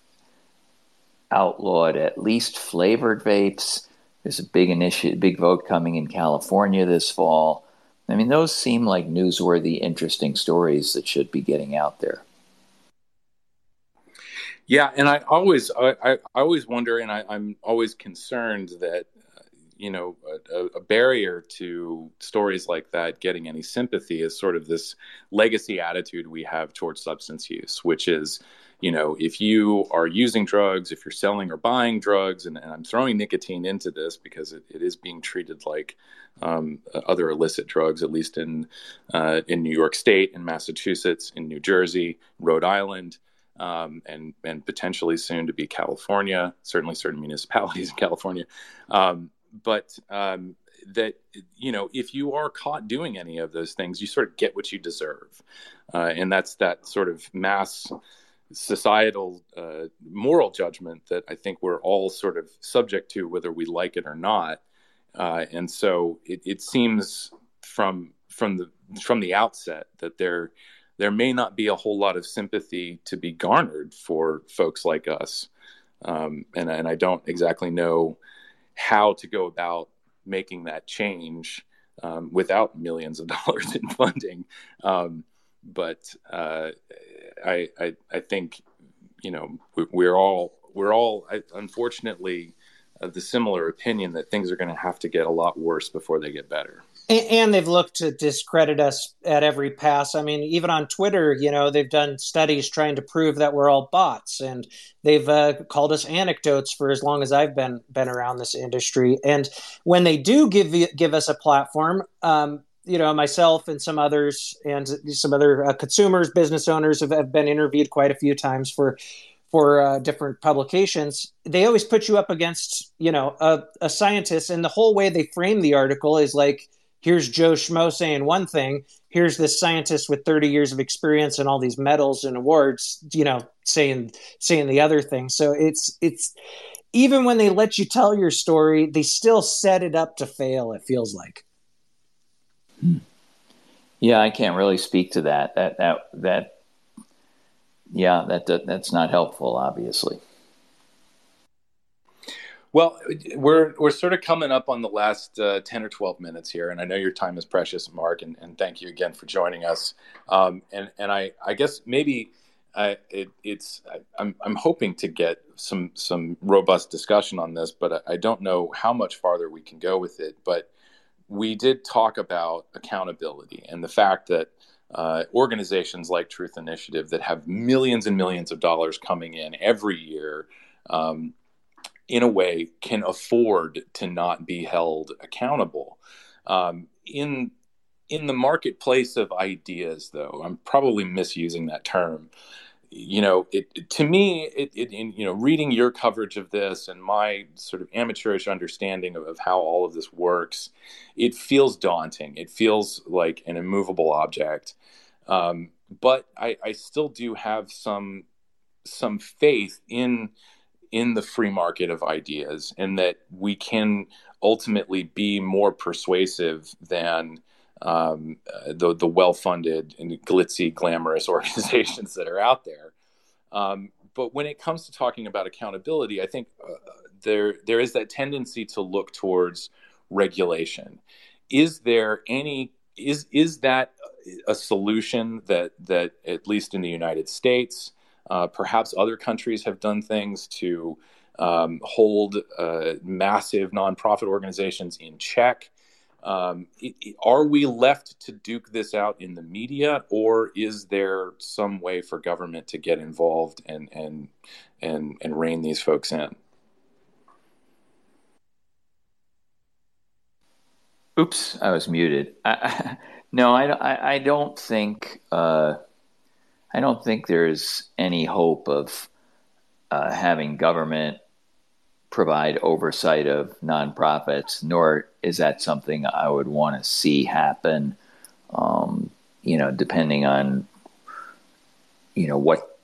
outlawed at least flavored vapes. There's a big initiative, big vote coming in California this fall. I mean, those seem like newsworthy, interesting stories that should be getting out there. Yeah, and I always, I, I always wonder, and I, am always concerned that, you know, a, a, barrier to stories like that getting any sympathy is sort of this legacy attitude we have towards substance use, which is, you know, if you are using drugs, if you're selling or buying drugs, and, and I'm throwing nicotine into this because it, it is being treated like um, other illicit drugs, at least in uh, in New York State, in Massachusetts, in New Jersey, Rhode Island. Um, and and potentially soon to be California, certainly certain municipalities in California, um, but um, that you know if you are caught doing any of those things, you sort of get what you deserve, uh, and that's that sort of mass societal uh, moral judgment that I think we're all sort of subject to, whether we like it or not. Uh, and so it, it, seems from from the from the outset that there there may not be a whole lot of sympathy to be garnered for folks like us, um, and and I don't exactly know how to go about making that change um, without millions of dollars in funding. Um, but uh, I, I, I think you know we're all we're all unfortunately of the similar opinion that things are going to have to get a lot worse before they get better. And, they've looked to discredit us at every pass. I mean, even on Twitter, you know, they've done studies trying to prove that we're all bots, and they've uh, called us anecdotes for as long as I've been been around this industry. And when they do give give us a platform, um, you know, myself and some others and some other uh, consumers, business owners have, have, been interviewed quite a few times for for uh, different publications. They always put you up against, you know, a, a, scientist, and the whole way they frame the article is like, here's Joe Schmo saying one thing, here's this scientist with 30 years of experience and all these medals and awards, you know, saying saying the other thing. So it's it's even when they let you tell your story, they still set it up to fail. It feels like. Yeah, I can't really speak to that. That that that. Yeah, that, that that's not helpful, obviously. Well, we're we're sort of coming up on the last uh, ten or twelve minutes here, and I know your time is precious, Marc, and, and thank you again for joining us. Um, and and I I guess maybe I, it, it's I, I'm I'm hoping to get some some robust discussion on this, but I, I don't know how much farther we can go with it. But we did talk about accountability and the fact that uh, organizations like Truth Initiative that have millions and millions of dollars coming in every year, um, in a way, can afford to not be held accountable. Um, in in the marketplace of ideas, though, I'm probably misusing that term you know, it, to me, it, it, in, you know, reading your coverage of this and my sort of amateurish understanding of, of, how all of this works, it feels daunting. It feels like an immovable object. Um, but I, I still do have some some faith in in the free market of ideas and that we can ultimately be more persuasive than um, uh, the the well funded and glitzy, glamorous organizations that are out there. Um, but when it comes to talking about accountability, I think uh, there there is that tendency to look towards regulation. Is there any is is that a solution that that at least in the United States, uh, perhaps other countries have done things to um, hold uh, massive nonprofit organizations in check um, are we left to duke this out in the media, or is there some way for government to get involved and and and and rein these folks in? Oops, I was muted. I, no, I, I, don't think uh, I don't think there's any hope of uh, having government provide oversight of nonprofits, nor is that something I would want to see happen. Um, you know, depending on you know what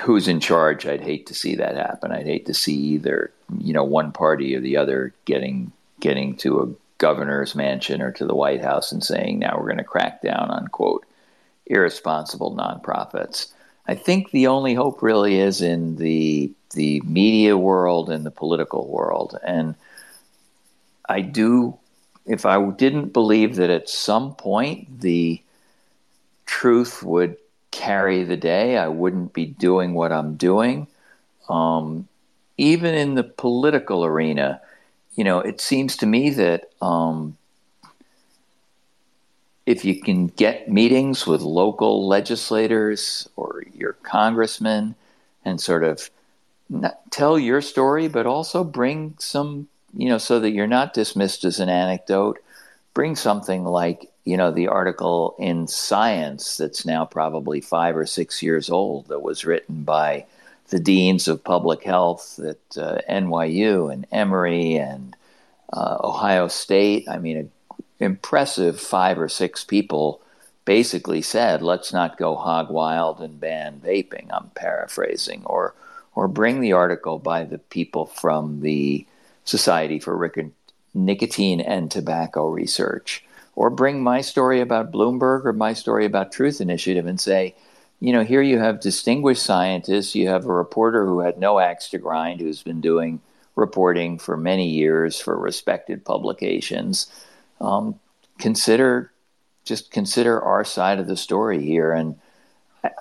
who's in charge, I'd hate to see that happen. I'd hate to see either you know one party or the other getting getting to a governor's mansion or to the White House and saying now we're going to crack down on quote irresponsible nonprofits. I think the only hope really is in the the media world and the political world, and I do. If I didn't believe that at some point the truth would carry the day. I wouldn't be doing what I'm doing. Um, even in the political arena, you know, it seems to me that um, if you can get meetings with local legislators or your congressman and sort of tell your story, but also bring some, you know, so that you're not dismissed as an anecdote, bring something like you know, the article in Science that's now probably five or six years old that was written by the deans of public health at uh, NYU and Emory and uh, Ohio State. I mean, an impressive five or six people basically said, let's not go hog wild and ban vaping. I'm paraphrasing. Or, or bring the article by the people from the Society for Nicotine and Tobacco Research or bring my story about Bloomberg or my story about Truth Initiative and say, you know, here you have distinguished scientists, you have a reporter who had no axe to grind, who's been doing reporting for many years for respected publications. Um, consider just consider our side of the story here, and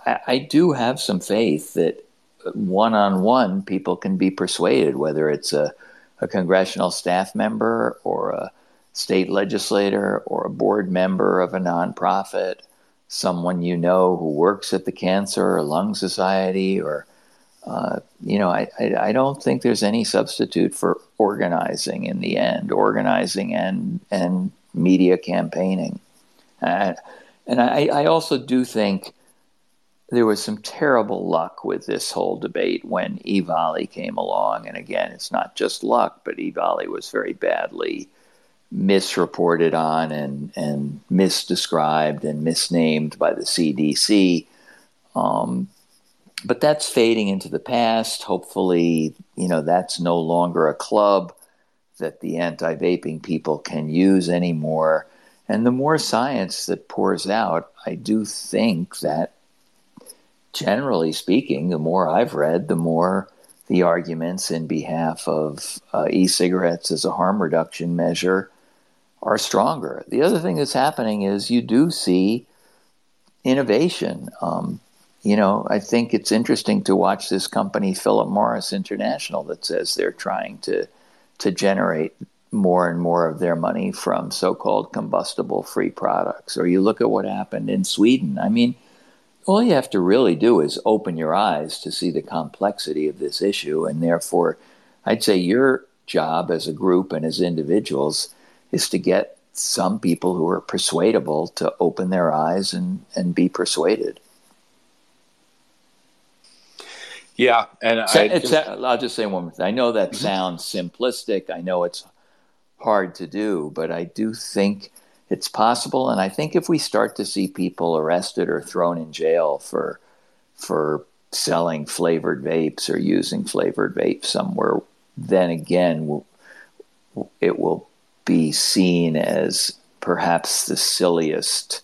I, I do have some faith that one on one people can be persuaded, whether it's a, a congressional staff member or a state legislator or a board member of a nonprofit, someone you know who works at the Cancer or Lung Society, or uh, you know, I, I, I, don't think there's any substitute for organizing in the end, organizing and and media campaigning, uh, and I, I also do think there was some terrible luck with this whole debate when EVALI came along, and again, it's not just luck, but EVALI was very badly misreported on and, and misdescribed and misnamed by the CDC. Um, but that's fading into the past. Hopefully, you know, that's no longer a club that the anti vaping people can use anymore. And the more science that pours out, I do think that, generally speaking, the more I've read, the more the arguments in behalf of uh, e cigarettes as a harm reduction measure are stronger. The other thing that's happening is you do see innovation. Um, you know, I think it's interesting to watch this company, Philip Morris International, that says they're trying to to generate more and more of their money from so-called combustible-free products. Or you look at what happened in Sweden. I mean, all you have to really do is open your eyes to see the complexity of this issue, and therefore, I'd say your job as a group and as individuals is to get some people who are persuadable to open their eyes and, and be persuaded. Yeah, and I, will just say one more thing. I know that mm-hmm. sounds simplistic. I know it's hard to do, but I do think it's possible. And I think if we start to see people arrested or thrown in jail for for selling flavored vapes or using flavored vapes somewhere, then again, it will be seen as perhaps the silliest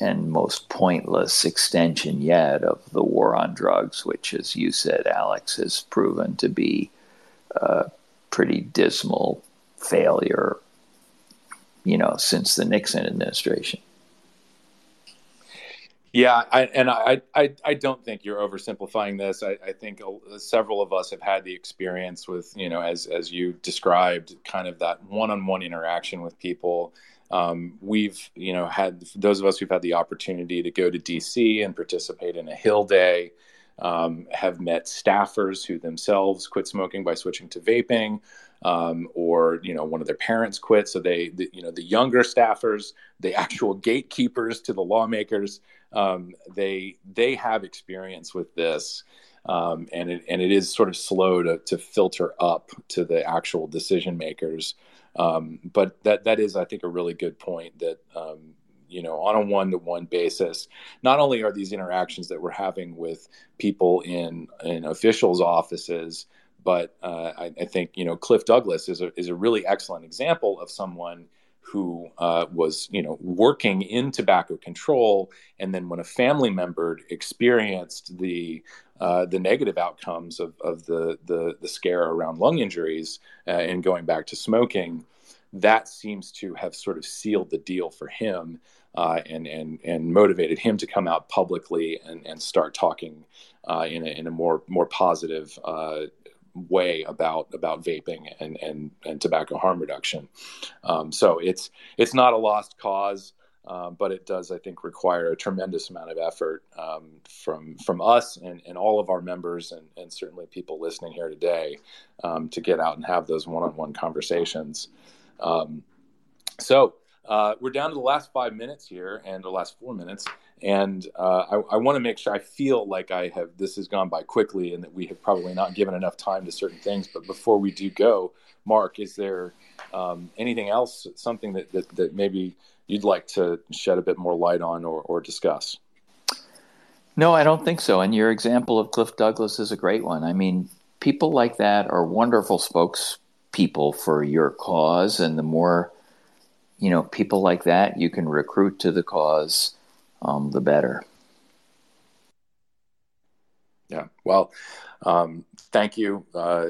and most pointless extension yet of the war on drugs, which, as you said, Alex, has proven to be a pretty dismal failure, you know, since the Nixon administration. Yeah, I, and I, I, I don't think you're oversimplifying this. I, I think several of us have had the experience with, you know, as as you described, kind of that one-on-one interaction with people. Um, we've, you know, had those of us who've had the opportunity to go to DC and participate in a Hill Day. Um, have met staffers who themselves quit smoking by switching to vaping, um, or you know one of their parents quit. So they, the, you know, the younger staffers, the actual gatekeepers to the lawmakers, um, they they have experience with this, um, and it and it is sort of slow to to filter up to the actual decision makers. Um, but that that is, I think, a really good point that um, you know, on a one-to-one basis. Not only are these interactions that we're having with people in in officials' offices, but uh, I, I, think you know Cliff Douglas is a is a really excellent example of someone who uh, was you know working in tobacco control, and then when a family member experienced the uh, the negative outcomes of, of the, the, the scare around lung injuries uh, and going back to smoking, that seems to have sort of sealed the deal for him uh, and, and, and motivated him to come out publicly and, and start talking uh, in, a, in a more, more positive uh, way about about vaping and and, and tobacco harm reduction. Um, so it's it's not a lost cause. Um, but it does, I think, require a tremendous amount of effort um, from from us and, and all of our members, and, and certainly people listening here today, um, to get out and have those one-on-one conversations. Um, so uh, we're down to the last five minutes here, and the last four minutes, and uh, I, I want to make sure I feel like I have this has gone by quickly, and that we have probably not given enough time to certain things. But before we do go, Marc, is there um, anything else, something that, that, that maybe you'd like to shed a bit more light on or, or discuss. No, I don't think so. And your example of Cliff Douglas is a great one. I mean, people like that are wonderful spokespeople for your cause, and the more you know people like that you can recruit to the cause, um, the better. Yeah. Well, um, thank you. Uh,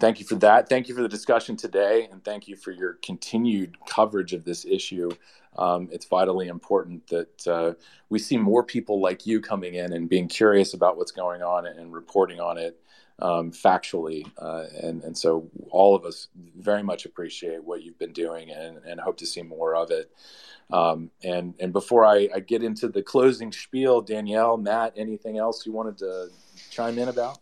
thank you for that. Thank you for the discussion today, and thank you for your continued coverage of this issue um, it's vitally important that uh, we see more people like you coming in and being curious about what's going on and reporting on it um, factually. Uh, and, and so all of us very much appreciate what you've been doing and, and hope to see more of it. Um, and, and before I, I, get into the closing spiel, Danielle, Matt, anything else you wanted to chime in about?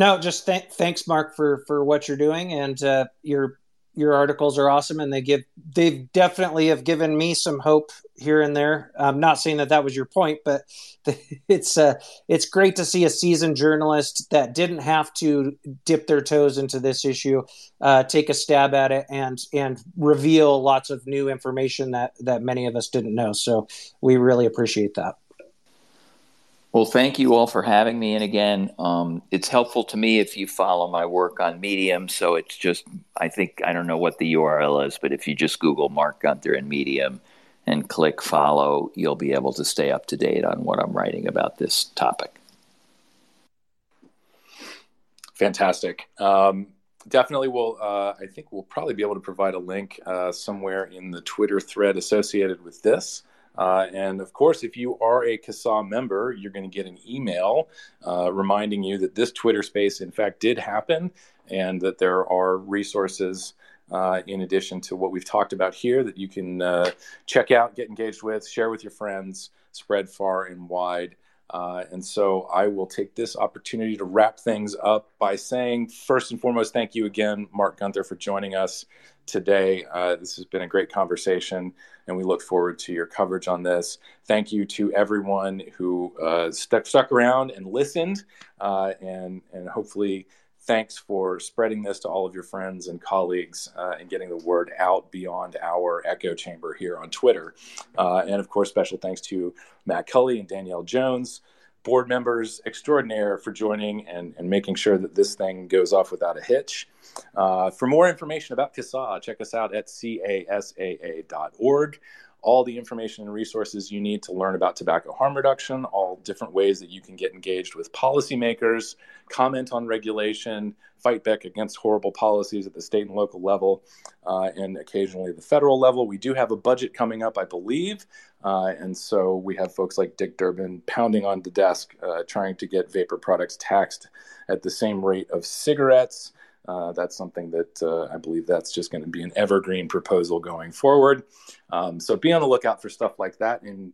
No, just th- thanks, Marc, for, for what you're doing. And uh, you're your articles are awesome and they give they've definitely have given me some hope here and there i'm not saying that that was your point but it's uh it's great to see a seasoned journalist that didn't have to dip their toes into this issue uh, take a stab at it and and reveal lots of new information that that many of us didn't know so we really appreciate that well, thank you all for having me. And again, um, it's helpful to me if you follow my work on Medium. So it's just, I think, I don't know what the URL is, but if you just Google Marc Gunther and Medium and click follow, you'll be able to stay up to date on what I'm writing about this topic. Fantastic. Um, definitely will uh, i think we'll probably be able to provide a link uh, somewhere in the twitter thread associated with this uh, and of course, if you are a CASAA member, you're going to get an email uh, reminding you that this Twitter space, in fact, did happen and that there are resources uh, in addition to what we've talked about here that you can uh, check out, get engaged with, share with your friends, spread far and wide. Uh, and so I will take this opportunity to wrap things up by saying, first and foremost, thank you again, Marc Gunther, for joining us today. Uh, this has been a great conversation, and we look forward to your coverage on this. Thank you to everyone who uh, stuck, stuck around and listened, uh, and, and hopefully, thanks for spreading this to all of your friends and colleagues uh, and getting the word out beyond our echo chamber here on Twitter. Uh, and of course, special thanks to Matt Cully and Danielle Jones board members extraordinaire for joining and, and making sure that this thing goes off without a hitch. Uh, for more information about CASAA, check us out at casaa.org. All the information and resources you need to learn about tobacco harm reduction, all different ways that you can get engaged with policymakers, comment on regulation, fight back against horrible policies at the state and local level, uh, and occasionally the federal level. We do have a budget coming up, I believe, uh, and so we have folks like Dick Durbin pounding on the desk, uh, trying to get vapor products taxed at the same rate of cigarettes. Uh, that's something that uh, I believe that's just going to be an evergreen proposal going forward. Um, so be on the lookout for stuff like that and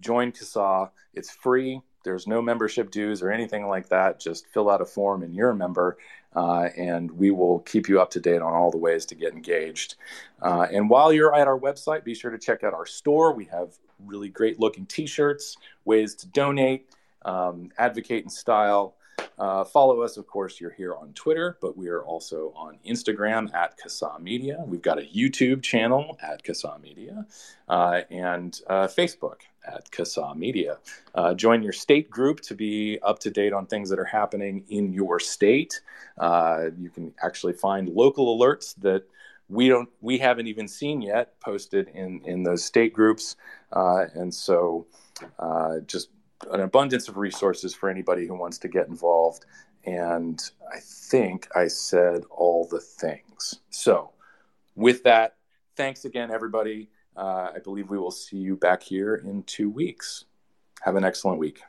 join CASAA. It's free. There's no membership dues or anything like that. Just fill out a form and you're a member, uh, and we will keep you up to date on all the ways to get engaged. Uh, and while you're at our website, be sure to check out our store. We have really great looking t shirts, ways to donate, um, advocate in style. Uh, follow us, of course, you're here on Twitter, but we are also on Instagram at CASAA Media. We've got a YouTube channel at CASAA Media uh, and uh, Facebook at CASAA Media. Uh, join your state group to be up to date on things that are happening in your state. Uh, you can actually find local alerts that we don't we haven't even seen yet posted in in those state groups uh, and so just an abundance of resources for anybody who wants to get involved. And I think I said all the things. So, with that, thanks again, everybody. Uh, I believe we will see you back here in two weeks. Have an excellent week.